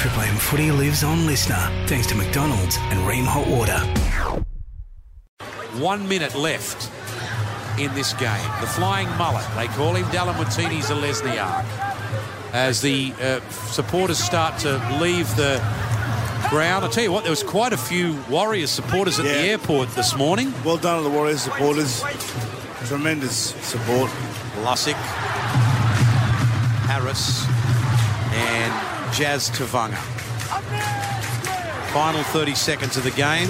Triple M footy lives on listener thanks to McDonald's and Rheem Hot Water. One minute left in this game. The flying mullet, they call him Dallin Watene-Zelezniak. As the uh, supporters start to leave the ground. I tell you what, there was quite a few Warriors supporters at Yeah. the airport this morning. Well done to the Warriors supporters. Tremendous support. Lussick, Harris, and Jazz Tevaga. Final 30 seconds of the game.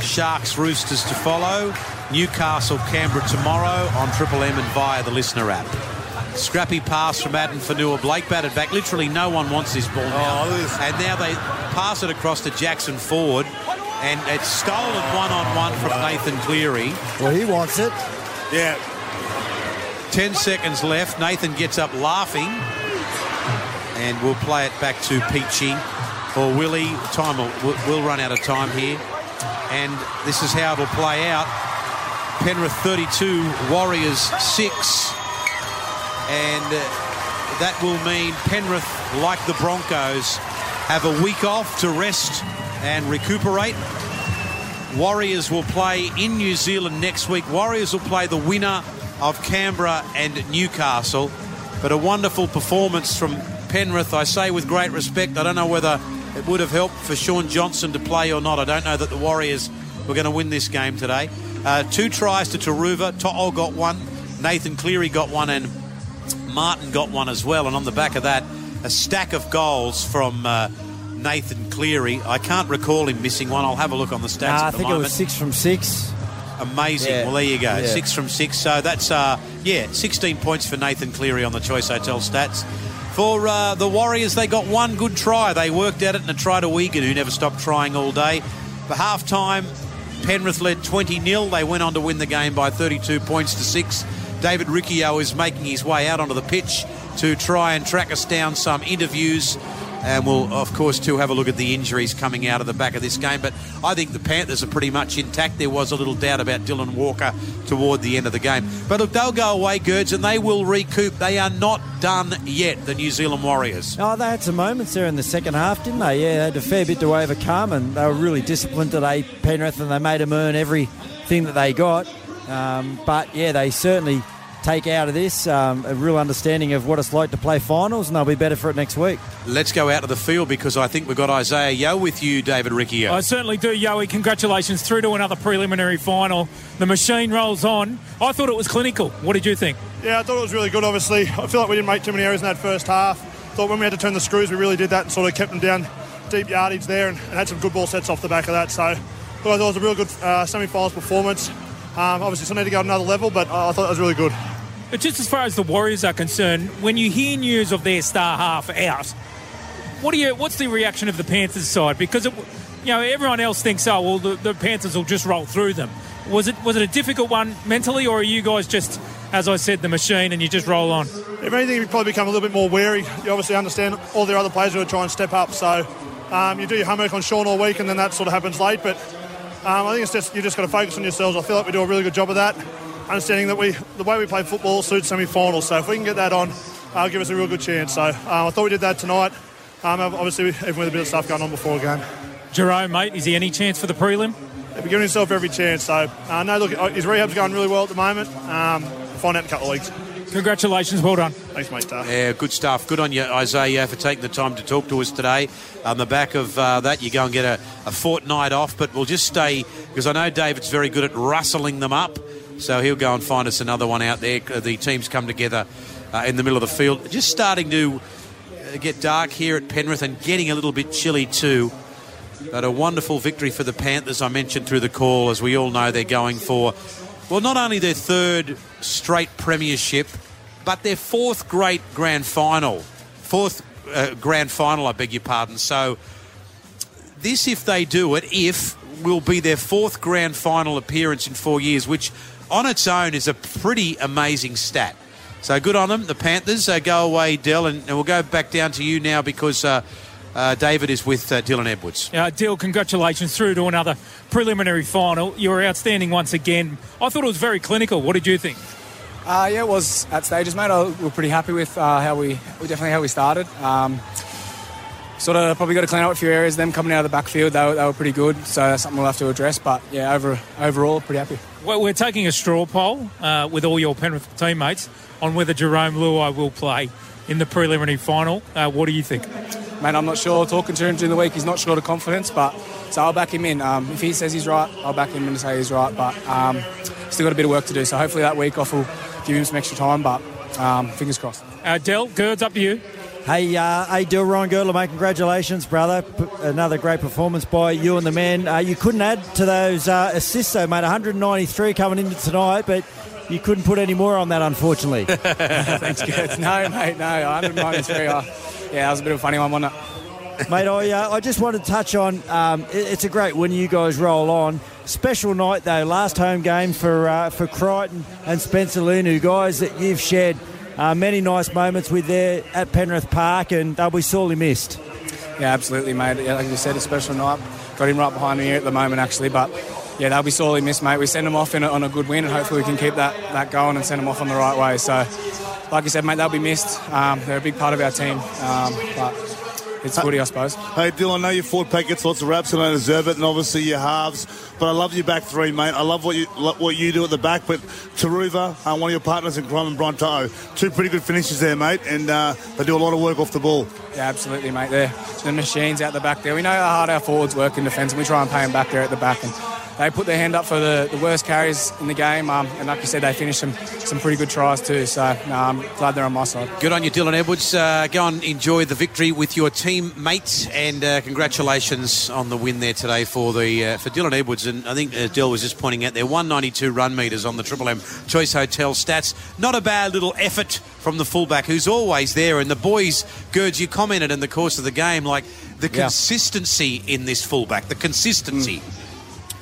Sharks, Roosters to follow. Newcastle, Canberra tomorrow on Triple M and via the listener app. Scrappy pass from Addin Fonua. Blake batted back. Literally no one wants this ball now. Oh, look at this. And now they pass it across to Jackson Ford. And it's stolen one-on-one from Nathan Cleary. Well, he wants it. Yeah, 10 seconds left. Nathan gets up laughing. And we'll play it back to Peachy or Willie. Time will, we'll run out of time here. And this is how it'll play out. Penrith 32, Warriors 6. And uh, that will mean Penrith, like the Broncos, have a week off to rest and recuperate. Warriors will play in New Zealand next week. Warriors will play the winner of Canberra and Newcastle. But a wonderful performance from Penrith, I say with great respect. I don't know whether it would have helped for Shaun Johnson to play or not. I don't know that the Warriors were going to win this game today. Uh, two tries to Turuva. To'o got one. Nathan Cleary got one. And Martin got one as well. And on the back of that, a stack of goals from uh, Nathan Cleary. I can't recall him missing one. I'll have a look on the stats. Nah, I the think it was six from six. Amazing. Yeah. Well, there you go. Yeah. Six from six. So that's, uh, yeah, 16 points for Nathan Cleary on the Choice Hotel stats. For uh, the Warriors, they got one good try. They worked at it and a try to Wigan, who never stopped trying all day. For half time, Penrith led 20 0. They went on to win the game by 32 points to six. David Riccio is making his way out onto the pitch to try and track us down some interviews. And we'll, of course, too, have a look at the injuries coming out of the back of this game. But I think the Panthers are pretty much intact. There was a little doubt about Dylan Walker toward the end of the game. But look, they'll go away, Gerds, and they will recoup. They are not done yet, the New Zealand Warriors. Oh, they had some moments there in the second half, didn't they? Yeah, they had a fair bit to overcome, and they were really disciplined today, Penrith, and they made them earn everything that they got. Um, but yeah, they certainly take out of this um, a real understanding of what it's like to play finals, and they'll be better for it next week. Let's go out to the field because I think we've got Isaah Yeo with you, David Riccio. I certainly do, Yoey. Congratulations through to another preliminary final. The machine rolls on. I thought it was clinical. What did you think? Yeah, I thought it was really good, obviously. I feel like we didn't make too many errors in that first half. Thought when we had to turn the screws, we really did that and sort of kept them down deep yardage there and, and had some good ball sets off the back of that. So I thought it was a real good uh, semi-finals performance. Um, obviously, still need to go another level, but uh, I thought it was really good. But just as far as the Warriors are concerned, when you hear news of their star half out, what do you? What's the reaction of the Panthers side? Because it, you know everyone else thinks, oh well, the, the Panthers will just roll through them. Was it was it a difficult one mentally, or are you guys just, as I said, the machine and you just roll on? If anything, you probably become a little bit more wary. You obviously understand all the other players who are trying to step up. So um, you do your homework on Shaun all week, and then that sort of happens late. But um, I think it's just you just got to focus on yourselves. I feel like we do a really good job of that. Understanding that we the way we play football suits semi-finals. So if we can get that on, uh, give us a real good chance. So um, I thought we did that tonight. Um, obviously, even with a bit of stuff going on before a game. Jarome, mate, is there any chance for the prelim? He's giving himself every chance. So uh, no, look, his rehab's going really well at the moment. Um, find out in a couple of weeks. Congratulations, well done. Thanks, mate. Uh, Yeah, good stuff. Good on you, Isaiah, for taking the time to talk to us today. On the back of uh, that, you go and get a, a fortnight off, but we'll just stay because I know David's very good at rustling them up. So he'll go and find us another one out there. Uh, The teams come together uh, in the middle of the field. Just starting to uh, get dark here at Penrith and getting a little bit chilly too. But a wonderful victory for the Panthers, I mentioned through the call. As we all know, they're going for, well, not only their third straight premiership, but their fourth great grand final. Fourth uh, grand final, I beg your pardon. So, this, if they do it, if will be their fourth grand final appearance in four years, which on its own is a pretty amazing stat. So good on them, the Panthers. Uh, go away, Dell, and, and we'll go back down to you now because uh, uh, David is with uh, Dylan Edwards. Uh, Dill, congratulations through to another preliminary final. You were outstanding once again. I thought it was very clinical. What did you think? Uh, yeah, it was at stages, mate. I, we were pretty happy with uh, how we, we definitely how we started. Um, sort of probably got to clean up a few areas. Them coming out of the backfield, they were, they were pretty good. So that's something we'll have to address. But yeah, over, overall, pretty happy. Well, we're taking a straw poll uh, with all your Penrith teammates on whether Jarome Luai will play in the preliminary final. Uh, what do you think? Man, I'm not sure. Talking to him during the week, he's not short of confidence, but so I'll back him in. Um, if he says he's right, I'll back him and say he's right. But um, still got a bit of work to do. So hopefully that week off will give him some extra time. But um, fingers crossed. Uh, Del, Gerds, up to you. Hey, uh, hey, Dill Ryan Girdler, mate, congratulations, brother. P- another great performance by you and the men. Uh, you couldn't add to those uh, assists, though, mate. 193 coming into tonight, but you couldn't put any more on that, unfortunately. Thanks, Gerds. No, mate, no. 193. Uh, yeah, that was a bit of a funny one, wasn't it? Mate, I, uh, I just wanted to touch on um, it, it's a great win you guys roll on. Special night, though, last home game for uh, for Crichton and Spencer Leniu, guys that you've shared uh, many nice moments with there at Penrith Park, and they'll be sorely missed. Yeah, absolutely, mate. Yeah, like you said, a special night. Got him right behind me here at the moment, actually, but yeah, they'll be sorely missed, mate. We send them off in a, on a good win, and hopefully we can keep that, that going and send them off on the right way. So, like I said, mate, they'll be missed. Um, they're a big part of our team, um, but it's footy, I suppose. Hey, Dylan, I know your forward pack gets lots of raps and I deserve it, and obviously your halves. But I love your back three, mate. I love what you what you do at the back. But Turuva, uh, one of your partners in crime and Bronto, two pretty good finishes there, mate, and uh, they do a lot of work off the ball. Yeah, absolutely, mate. They're the machines out the back there. We know how hard our forwards work in defence, and we try and pay them back there at the back. And they put their hand up for the, the worst carries in the game. Um, and like you said, they finished some, some pretty good tries too. So no, I'm glad they're on my side. Good on you, Dylan Edwards. Uh, go and enjoy the victory with your teammates, and uh, congratulations on the win there today for the uh, for Dylan Edwards. And I think uh, Dill was just pointing out there 192 run meters on the Triple M Choice Hotel stats. Not a bad little effort from the fullback, who's always there. And the boys, Gerds, you commented in the course of the game, like the Yeah. consistency in this fullback, the consistency.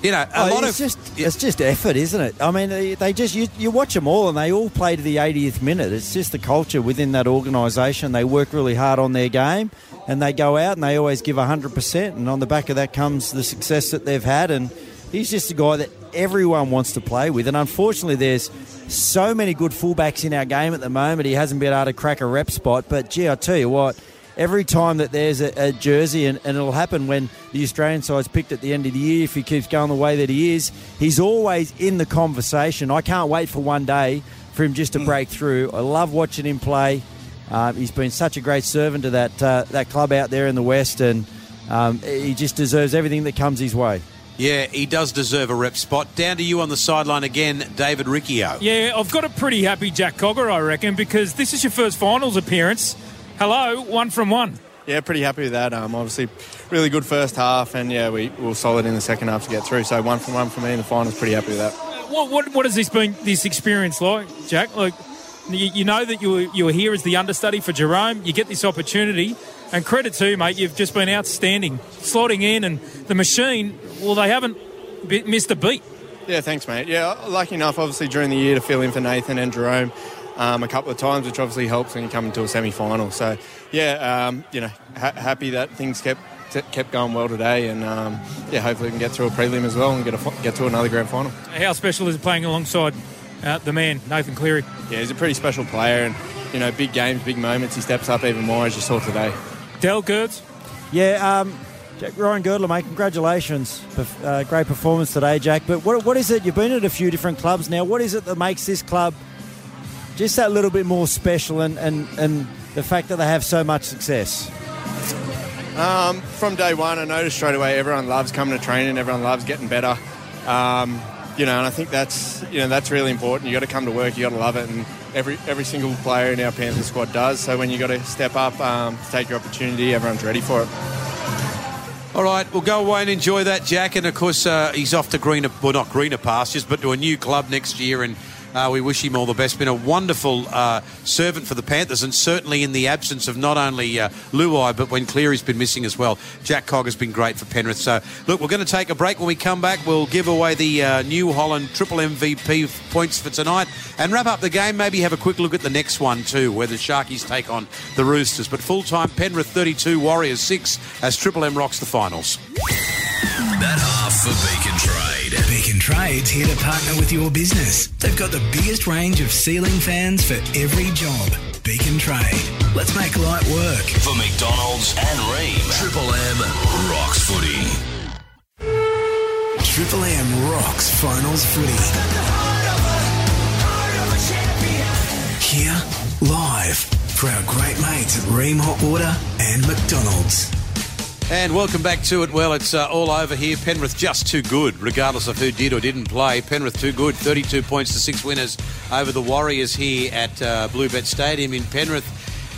You know, a Oh, lot it's of just it's just effort, isn't it? I mean, they, they just you, you watch them all, and they all play to the 80th minute. It's just the culture within that organisation. They work really hard on their game, and they go out and they always give 100. percent And on the back of that comes the success that they've had. And he's just a guy that everyone wants to play with. And unfortunately, there's so many good fullbacks in our game at the moment. He hasn't been able to crack a rep spot. But gee, I tell you what every time that there's a, a jersey, and, and it'll happen when the Australian side's picked at the end of the year, if he keeps going the way that he is, he's always in the conversation. I can't wait for one day for him just to break through. I love watching him play. Um, he's been such a great servant to that uh, that club out there in the West, and um, he just deserves everything that comes his way. Yeah, he does deserve a rep spot. Down to you on the sideline again, David Riccio. Yeah, I've got a pretty happy Jack Cogger, I reckon, because this is your first finals appearance. Hello, one from one. Yeah, pretty happy with that. Um, obviously, really good first half, and yeah, we, we were solid in the second half to get through. So one from one for me in the finals. Pretty happy with that. What, what, what has this been, this experience like, Jack? Like, you, you know that you were, you were here as the understudy for Jarome. You get this opportunity, and credit to you, mate. You've just been outstanding, slotting in, and the machine. Well, they haven't missed a beat. Yeah, thanks, mate. Yeah, lucky enough, obviously, during the year to fill in for Nathan and Jarome um, a couple of times, which obviously helps when you come into a semi-final. So, yeah, um, you know, ha- happy that things kept t- kept going well today, and um, yeah, hopefully we can get through a prelim as well and get a, get to another grand final. How special is it playing alongside uh, the man Nathan Cleary? Yeah, he's a pretty special player, and you know, big games, big moments. He steps up even more as you saw today. Del Gertz. Yeah, um, Jack Ryan Girdler, mate, congratulations. Perf- Uh, great performance today, Jack. But what, what is it? You've been at a few different clubs now. What is it that makes this club just that little bit more special and, and, and the fact that they have so much success? Um, from day one, I noticed straight away everyone loves coming to training. Everyone loves getting better. Um, you know, and I think that's you know that's really important. You got to come to work. You got to love it, and every every single player in our Panther squad does. So when you got to step up, um, take your opportunity, everyone's ready for it. All right, we'll go away and enjoy that, Jack. And of course, uh, he's off to greener, well, not greener pastures, but to a new club next year. And uh, we wish him all the best. Been a wonderful uh, servant for the Panthers, and certainly in the absence of not only uh, Luai, but when Cleary's been missing as well. Jack Cog has been great for Penrith. So, look, we're going to take a break. When we come back, we'll give away the uh, New Holland Triple MVP points for tonight and wrap up the game. Maybe have a quick look at the next one too, where the Sharkies take on the Roosters. But full time, Penrith 32, Warriors 6 as Triple M rocks the finals. That half for Beacon Trade. Beacon Trade's here to partner with your business. They've got the biggest range of ceiling fans for every job. Beacon Trade. Let's make light work. For McDonald's and Rheem. Triple M rocks footy. Triple M rocks finals footy. Here, live, for our great mates at Rheem Hot Water and McDonald's. And welcome back to it. Well, it's uh, all over here. Penrith just too good, regardless of who did or didn't play. Penrith too good. 32 points to six winners over the Warriors here at uh, Bluebet Stadium in Penrith.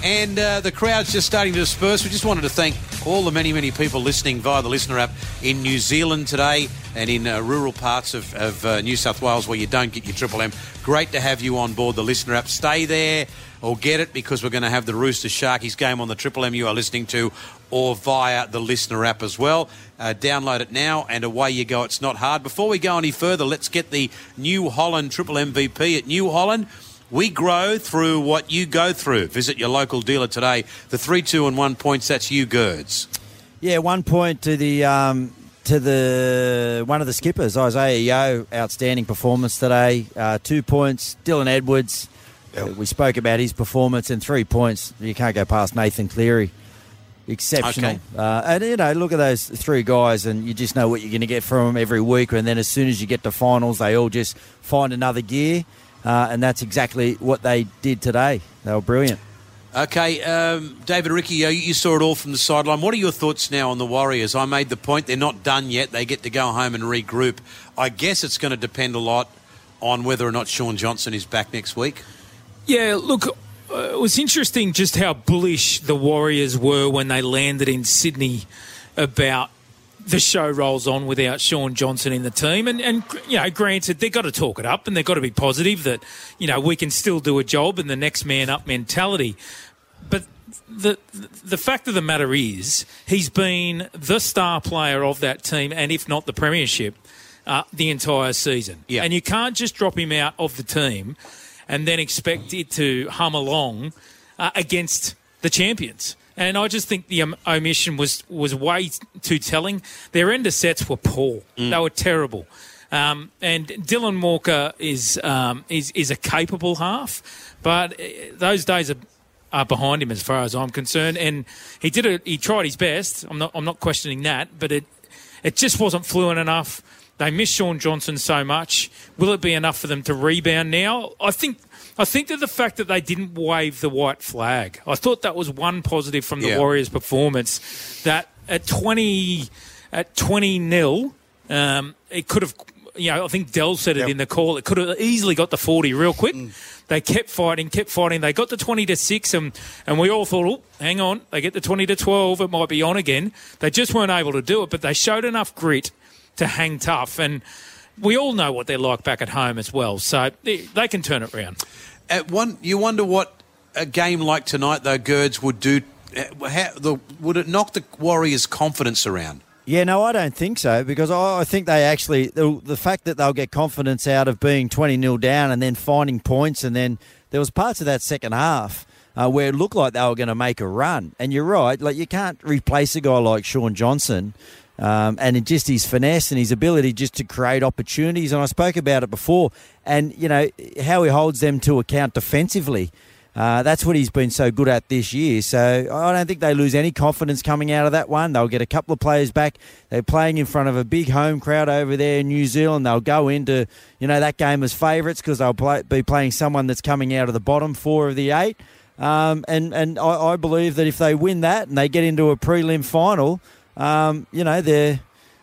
And uh, the crowd's just starting to disperse. We just wanted to thank all the many, many people listening via the listener app in New Zealand today and in uh, rural parts of, of uh, New South Wales where you don't get your Triple M. Great to have you on board the listener app. Stay there or get it because we're going to have the Rooster Sharkies game on the Triple M you are listening to or via the listener app as well. Uh, download it now and away you go. It's not hard. Before we go any further, let's get the New Holland Triple MVP at New Holland. We grow through what you go through. Visit your local dealer today. The 3 2 and 1 points, that's you, Girds. Yeah, one point to the um, to the one of the skippers, Isaah Yeo, outstanding performance today. Uh, two points, Dylan Edwards. Uh, we spoke about his performance and three points. You can't go past Nathan Cleary. Exceptional. Okay. Uh, and, you know, look at those three guys, and you just know what you're going to get from them every week. And then as soon as you get to finals, they all just find another gear. Uh, and that's exactly what they did today. They were brilliant. Okay, um, David Ricky, you, you saw it all from the sideline. What are your thoughts now on the Warriors? I made the point they're not done yet. They get to go home and regroup. I guess it's going to depend a lot on whether or not Shaun Johnson is back next week. Yeah, look, uh, it was interesting just how bullish the Warriors were when they landed in Sydney about the show rolls on without Shaun Johnson in the team. And, and you know, granted, they've got to talk it up and they've got to be positive that, you know, we can still do a job and the next man up mentality. But the the fact of the matter is, he's been the star player of that team, and if not the premiership, uh, the entire season. Yeah. And you can't just drop him out of the team and then expect it to hum along uh, against the champions. And I just think the um, omission was was way too telling. Their end of sets were poor; they were terrible. Um, and Dylan Walker is um, is is a capable half, but uh, those days are are behind him as far as I'm concerned. And he did it. He tried his best. I'm not. I'm not questioning that. But it it just wasn't fluent enough. They miss Shaun Johnson so much. Will it be enough for them to rebound now? I think. I think that the fact that they didn't wave the white flag, I thought that was one positive from the Yeah. Warriors' performance. That at twenty at twenty nil, um, it could have. You know, I think Dell said it in the call. It could have easily got the forty real quick. They kept fighting, kept fighting. They got to twenty to six, and and we all thought, oh, hang on, they get to twenty to twelve, it might be on again. They just weren't able to do it, but they showed enough grit to hang tough, and we all know what they're like back at home as well. So they, they can turn it around. At one, you wonder what a game like tonight, though, Girds would do. How, the, would it knock the Warriors' confidence around? Yeah, no, I don't think so because I, I think they actually the, the fact that they'll get confidence out of being twenty 0 down and then finding points, and then there was parts of that second half uh, where it looked like they were going to make a run. And you're right, like you can't replace a guy like Shaun Johnson. Um, and just his finesse and his ability just to create opportunities. And I spoke about it before. And, you know, how he holds them to account defensively. Uh, that's what he's been so good at this year. So I don't think they lose any confidence coming out of that one. They'll get a couple of players back. They're playing in front of a big home crowd over there in New Zealand. They'll go into you know that game as favourites because they'll play, be playing someone that's coming out of the bottom four of the eight. Um, and and I, I believe that if they win that and they get into a prelim final, um, you know they're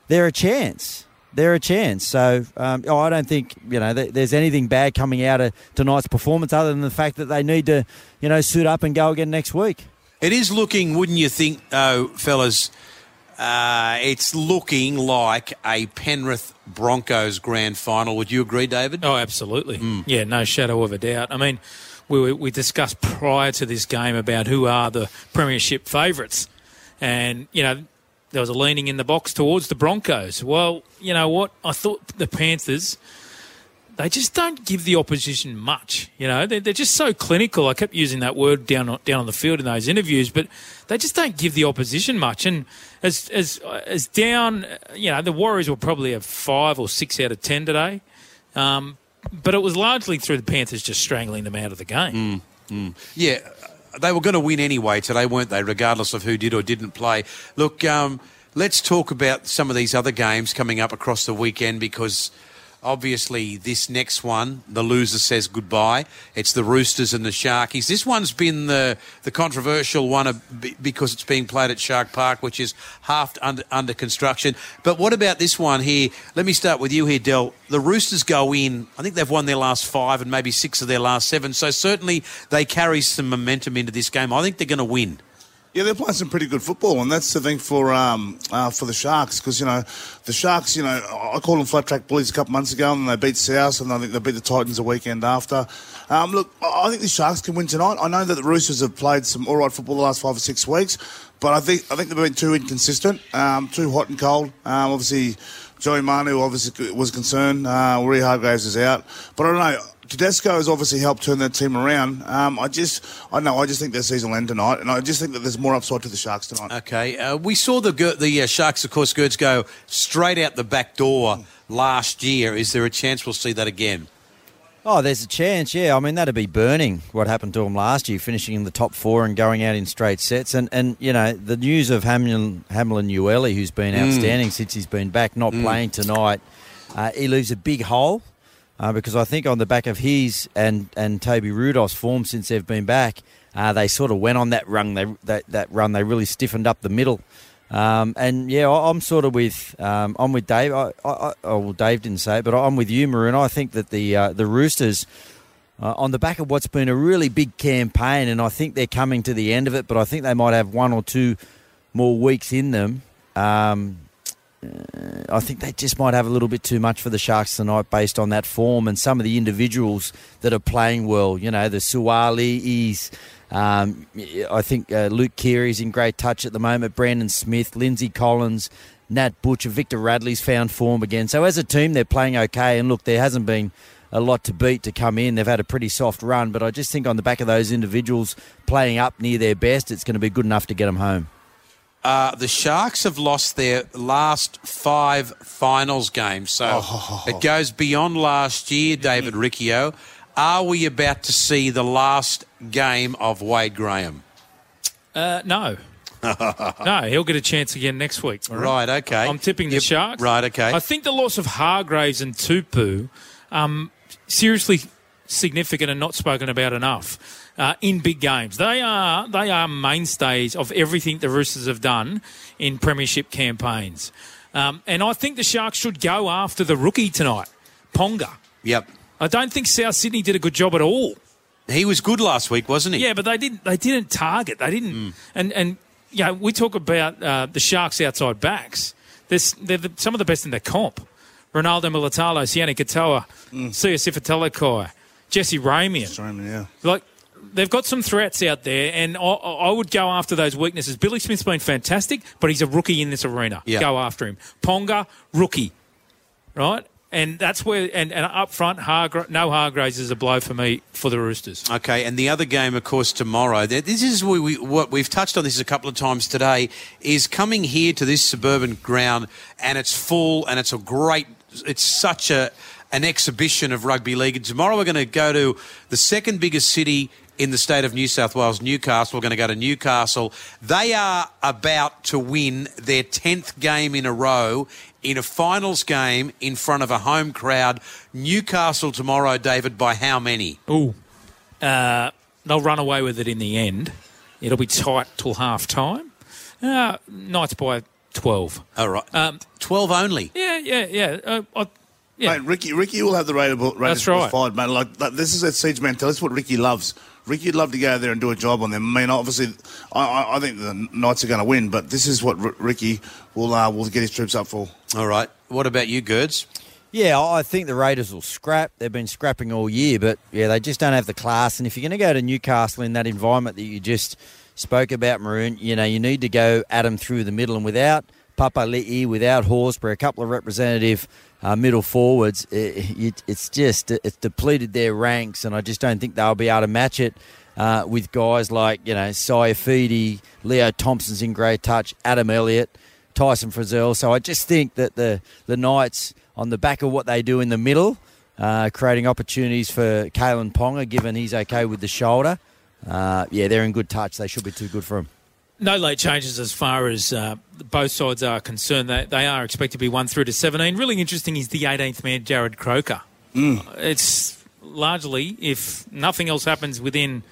they're a chance. They're a chance. So um, oh, I don't think you know th- there's anything bad coming out of tonight's performance, other than the fact that they need to you know suit up and go again next week. It is looking, wouldn't you think, though, fellas? Uh, it's looking like a Penrith Broncos grand final. Would you agree, David? Oh, absolutely. Yeah, no shadow of a doubt. I mean, we, we discussed prior to this game about who are the premiership favourites. And, you know, there was a leaning in the box towards the Broncos. Well, you know what? I thought the Panthers, they just don't give the opposition much. You know, they're, they're just so clinical. I kept using that word down on, down on the field in those interviews, but they just don't give the opposition much. And as as as down, you know, the Warriors were probably a five or six out of ten today. Um, but it was largely through the Panthers just strangling them out of the game. Yeah, they were going to win anyway today, weren't they? Regardless of who did or didn't play. Look, um, let's talk about some of these other games coming up across the weekend because obviously this next one, the loser says goodbye. It's the Roosters and the Sharkies. This one's been the the controversial one uh, of- because it's being played at Shark Park, which is half under, under construction. But what about this one here? Let me start with you here, Del. The Roosters go in. I think they've won their last five and maybe six of their last seven. So certainly they carry some momentum into this game. I think they're going to win. Yeah, they're playing some pretty good football, and that's the thing for um, uh, for the Sharks because you know the Sharks. You know, I called them flat track bullies a couple months ago, and they beat South, and I think they beat the Titans the weekend after. Um, look, I I think the Sharks can win tonight. I know that the Roosters have played some all right football the last five or six weeks, but I think I think they've been too inconsistent, um, too hot and cold. Um, obviously, Joey Manu obviously was concerned. Uh, Ree Hargreaves is out, but I don't know. Tedesco has obviously helped turn that team around. Um, I just, I know, I just think their season will end tonight, and I just think that there's more upside to the Sharks tonight. Okay, uh, we saw the the uh, Sharks, of course, Girds go straight out the back door last year. Is there a chance we'll see that again? Oh, there's a chance, yeah. I mean, that'd be burning what happened to him last year, finishing in the top four and going out in straight sets. And, and you know, the news of Hamlin, Hamlin-Uele, who's been outstanding since he's been back, not playing tonight, uh, he leaves a big hole uh, because I think on the back of his and, and Toby Rudolf's form since they've been back, uh, they sort of went on that run. They, that, that run, they really stiffened up the middle. Um, and yeah, I- I'm sort of with um, I'm with Dave. I, I, I, oh, well, Dave didn't say it, but I'm with you, Maroon. I think that the uh, the Roosters, uh, on the back of what's been a really big campaign, and I think they're coming to the end of it. But I think they might have one or two more weeks in them. Um, I think they just might have a little bit too much for the Sharks tonight, based on that form and some of the individuals that are playing well. You know, the Suaalii's. Um, I think uh, Luke Keary's in great touch at the moment. Brandon Smith, Lindsay Collins, Nat Butcher, Victor Radley's found form again. So as a team, they're playing okay. And look, there hasn't been a lot to beat to come in. They've had a pretty soft run, but I just think on the back of those individuals playing up near their best, it's going to be good enough to get them home. Uh, the Sharks have lost their last five finals games, so it goes beyond last year, David Riccio. Are we about to see the last game of Wade Graham? Uh, no. no, he'll get a chance again next week. Right, okay. I'm tipping the Yep, Sharks. right, okay. I think the loss of Hargreaves and Tupu, um, seriously significant and not spoken about enough uh, in big games. They are they are mainstays of everything the Roosters have done in premiership campaigns, um, and I think the Sharks should go after the rookie tonight, Ponga. Yep. I don't think South Sydney did a good job at all. He was good last week, wasn't he? Yeah, but they didn't. They didn't target. They didn't. And and you know, we talk about uh, the Sharks' outside backs. They're, they're the, some of the best in the comp. Ronaldo Mulitalo, Sione Katoa, mm. Siosifa Talakai, Jesse Ramien. Strowman, yeah. Like they've got some threats out there, and I, I would go after those weaknesses. Billy Smith's been fantastic, but he's a rookie in this arena. Yeah. Go after him. Ponga, rookie, right? And that's where, and, and up front, Hargra- no Hargreaves is a blow for me for the Roosters. Okay, and the other game, of course, tomorrow. This is what, we, what we've touched on this a couple of times today. Is coming here to this suburban ground, and it's full, and it's a great. It's such a an exhibition of rugby league. And tomorrow we're going to go to the second biggest city in the state of New South Wales, Newcastle. We're going to go to Newcastle. They are about to win their tenth game in a row in a finals game in front of a home crowd. Newcastle tomorrow, David, by how many? Ooh. Uh, they'll run away with it in the end. It'll be tight till half time. Uh, Knights by 12. All right. Um, 12 only. yeah, yeah, yeah. Uh, I, yeah. Mate, Ricky, Ricky will have the rated That's right. fired, mate. Like, like this is a siege mentality. That's what Ricky loves. Ricky would love to go out there and do a job on them. I mean, obviously, I, I, I think the Knights are going to win, but this is what R- Ricky will uh, will get his troops up for. All right. What about you, Gerds? Yeah, I think the Raiders will scrap. They've been scrapping all year, but yeah, they just don't have the class. And if you're going to go to Newcastle in that environment that you just spoke about, Maroon, you know, you need to go at them through the middle. And without Papali'i, without Horsburgh, a couple of representative uh, middle forwards, it, it, it's just it's depleted their ranks, and I just don't think they'll be able to match it. Uh, with guys like you know Saifiti, Leo Thompson's in great touch, Adam Elliott, Tyson Frizell. So I just think that the the Knights, on the back of what they do in the middle, uh, creating opportunities for Kalyn Ponga, given he's okay with the shoulder. uh, yeah, they're in good touch. They should be too good for them. No late changes as far as uh, both sides are concerned. They, they are expected to be one through to 17. Really interesting is the 18th man, Jarrod Croker. Mm. It's largely, if nothing else happens within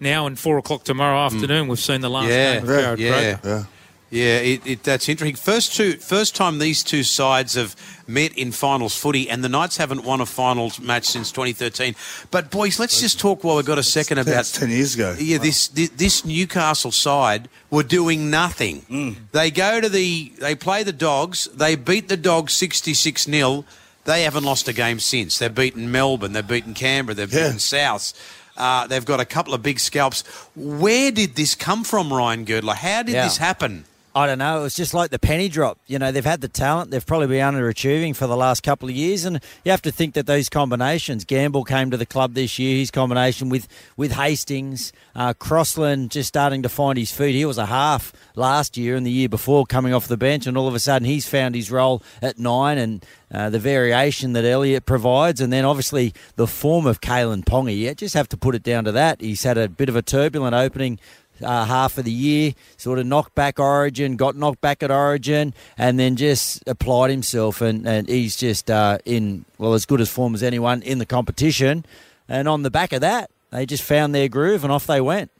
now and four o'clock tomorrow afternoon, we've seen the last Yeah, game of Jarrod yeah. Croker. Yeah. Yeah, it, it, that's interesting. First two, first time these two sides have met in finals footy, and the Knights haven't won a finals match since 2013. But boys, let's just talk while we've got a second about That's 10 years ago. Yeah, this thi- this Newcastle side were doing nothing. Mm. They go to the they play the Dogs. They beat the Dogs 66 0 They haven't lost a game since. They've beaten Melbourne. They've beaten Canberra. They've Yeah. beaten South. Uh, they've got a couple of big scalps. Where did this come from, Ryan Girdler? How did Yeah. this happen? I don't know. It was just like the penny drop. You know, they've had the talent. They've probably been underachieving for the last couple of years, and you have to think that those combinations. Gamble came to the club this year. His combination with with Hastings, uh, Crossland just starting to find his feet. He was a half last year and the year before coming off the bench, and all of a sudden he's found his role at nine and. Uh, the variation that Elliot provides, and then obviously the form of Kalyn Ponga. You just have to put it down to that. He's had a bit of a turbulent opening uh, half of the year, sort of knocked back Origin, got knocked back at Origin, and then just applied himself. And, and he's just uh, in, well, as good as form as anyone in the competition. And on the back of that, they just found their groove and off they went.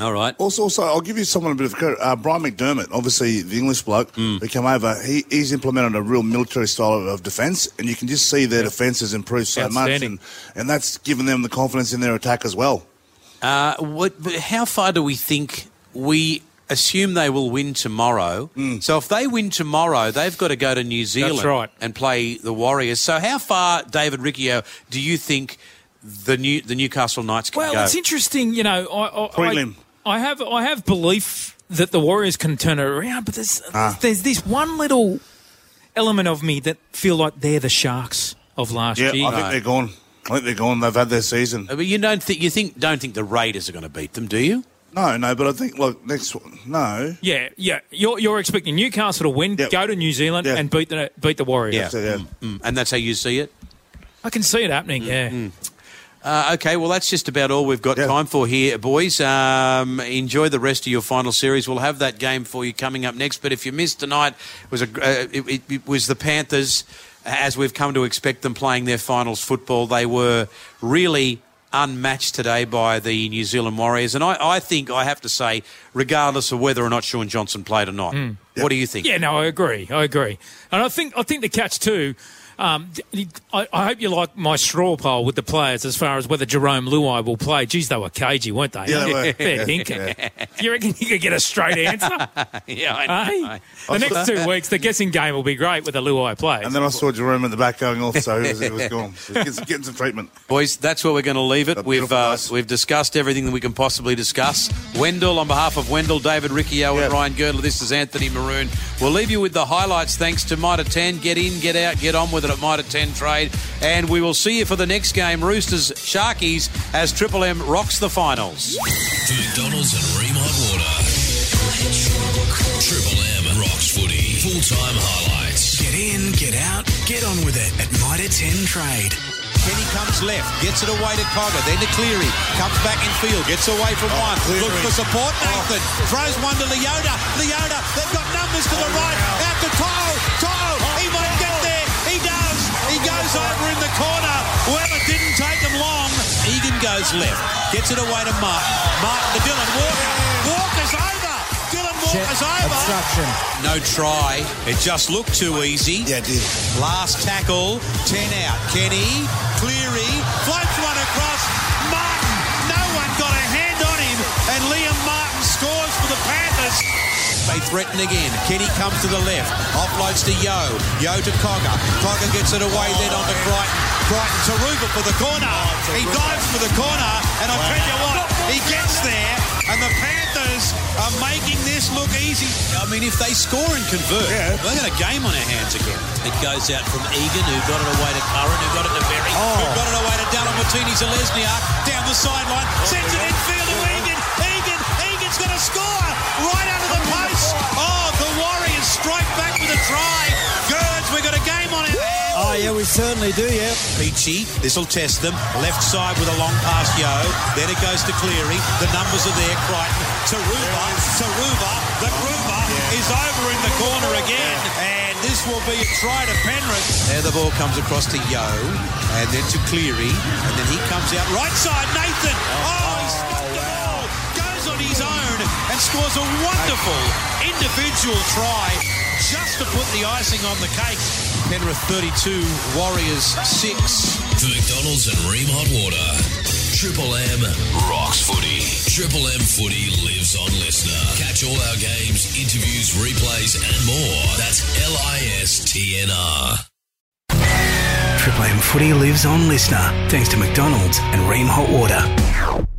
All right. Also, also, I'll give you someone a bit of credit. Uh, Brian McDermott, obviously the English bloke Mm. who came over, he, he's implemented a real military style of, of defence, and you can just see their defence has improved so much, and, and that's given them the confidence in their attack as well. Uh, what, how far do we think we assume they will win tomorrow? So if they win tomorrow, they've got to go to New Zealand right. and play the Warriors. So how far, David Riccio, do you think the new the Newcastle Knights can Well, go? Well, it's interesting. You know, I, I, I, I have I have belief that the Warriors can turn it around, but there's Ah. there's this one little element of me that feel like they're the Sharks of last Yeah, year. I think they're gone. I think they're gone. They've had their season. Uh, But you don't think you think don't think the Raiders are going to beat them, do you? No, no, but I think look next one. No, Yeah, yeah. You're, you're expecting Newcastle to win, Yep. go to New Zealand, Yeah. and beat the beat the Warriors. Yeah. So, yeah. Mm, and that's how you see it. I can see it happening. Mm-hmm. Yeah. Uh, okay, well, that's just about all we've got Yeah. time for here, boys. Um, enjoy the rest of your final series. We'll have that game for you coming up next. But if you missed tonight, it was a uh, it, it, it was the Panthers, as we've come to expect them playing their finals football. They were really unmatched today by the New Zealand Warriors, and I, I think I have to say, regardless of whether or not Shaun Johnson played or not, hmm. what do you think? Yeah, no, I agree. I agree, and I think I think the catch too. Um, d- I, I hope you like my straw poll with the players as far as whether Jarome Luai will play. Geez, they were cagey, weren't they? Yeah, they were. Fair Yeah, dinkum. You reckon you could get a straight answer? yeah, I know. Hey? The next two weeks, the guessing game will be great with a Luai play. and then I saw Jarome in the back going off, so it was, it was gone. So he's getting, getting some treatment. Boys, that's where we're going to leave it. We've uh, we've discussed everything that we can possibly discuss. Wendell, on behalf of Wendell, David Riccio, Yeah. and Ryan Girdler, this is Anthony Maroon. We'll leave you with the highlights. Thanks to Mitre 10. Get in, get out, get on with it at Mitre 10 Trade, and we will see you for the next game, Roosters Sharkies, as Triple M rocks the finals. For McDonald's and Rheem Hot Water. Triple M rocks footy. Full time highlights. Get in, get out, get on with it at Mitre 10 Trade. Kenny comes left, gets it away to Cogger, then to Cleary, comes back in field, gets away from oh, one, Cleary. looks for support, Nathan, oh. throws one to Leota, Leota, they've got numbers to the oh, right, out to To'o, To'o, over in the corner, well it didn't take him long, Egan goes left, gets it away to Martin, Martin to Dylan Walker, Walker's over, Dylan Walker's over, Obstruction. no try, it just looked too easy. Yeah, it did. Last tackle, 10 out. Kenny, Cleary, floats one across. Martin, no one got a hand on him, and Liam Martin scores for the Panthers. They threaten again. Kenny comes to the left, offloads to Yeo. Yeo to Cogger. Cogger gets it away then on onto Crichton. Crichton to Ruber for the corner. He dives for the corner, and I tell you what, he gets there, and the Panthers are making this look easy. I mean, if they score and convert, Yeah. we've got a game on our hands again. It goes out from Egan, who got it away to Curran, who got it to Berry, who got it away to Dallin Watene-Zelezniak, down the sideline, sends it infield to Egan. Egan, Egan's going to score try. Girds, we've got a game on our hands. Oh, yeah, we we certainly do, yeah. Peachy, this will test them. Left side with a long pass, Yeo. Then it goes to Cleary. The numbers are there. Crichton. Turuva. Turuva. The Gruber is over in the corner again. And this will be a try to Penrith. There the ball comes across to Yeo. And then to Cleary. And then he comes out right side. Nathan. Oh, oh he oh, stuck the ball. Goes on his own and scores a wonderful individual try just to put the icing on the cake. Penrith 32, Warriors 6. For McDonald's and Rheem Hot Water. Triple M rocks footy. Triple M footy lives on listener. Catch all our games, interviews, replays, and more. That's L I S T N R. Triple M footy lives on listener thanks to McDonald's and Rheem Hot Water.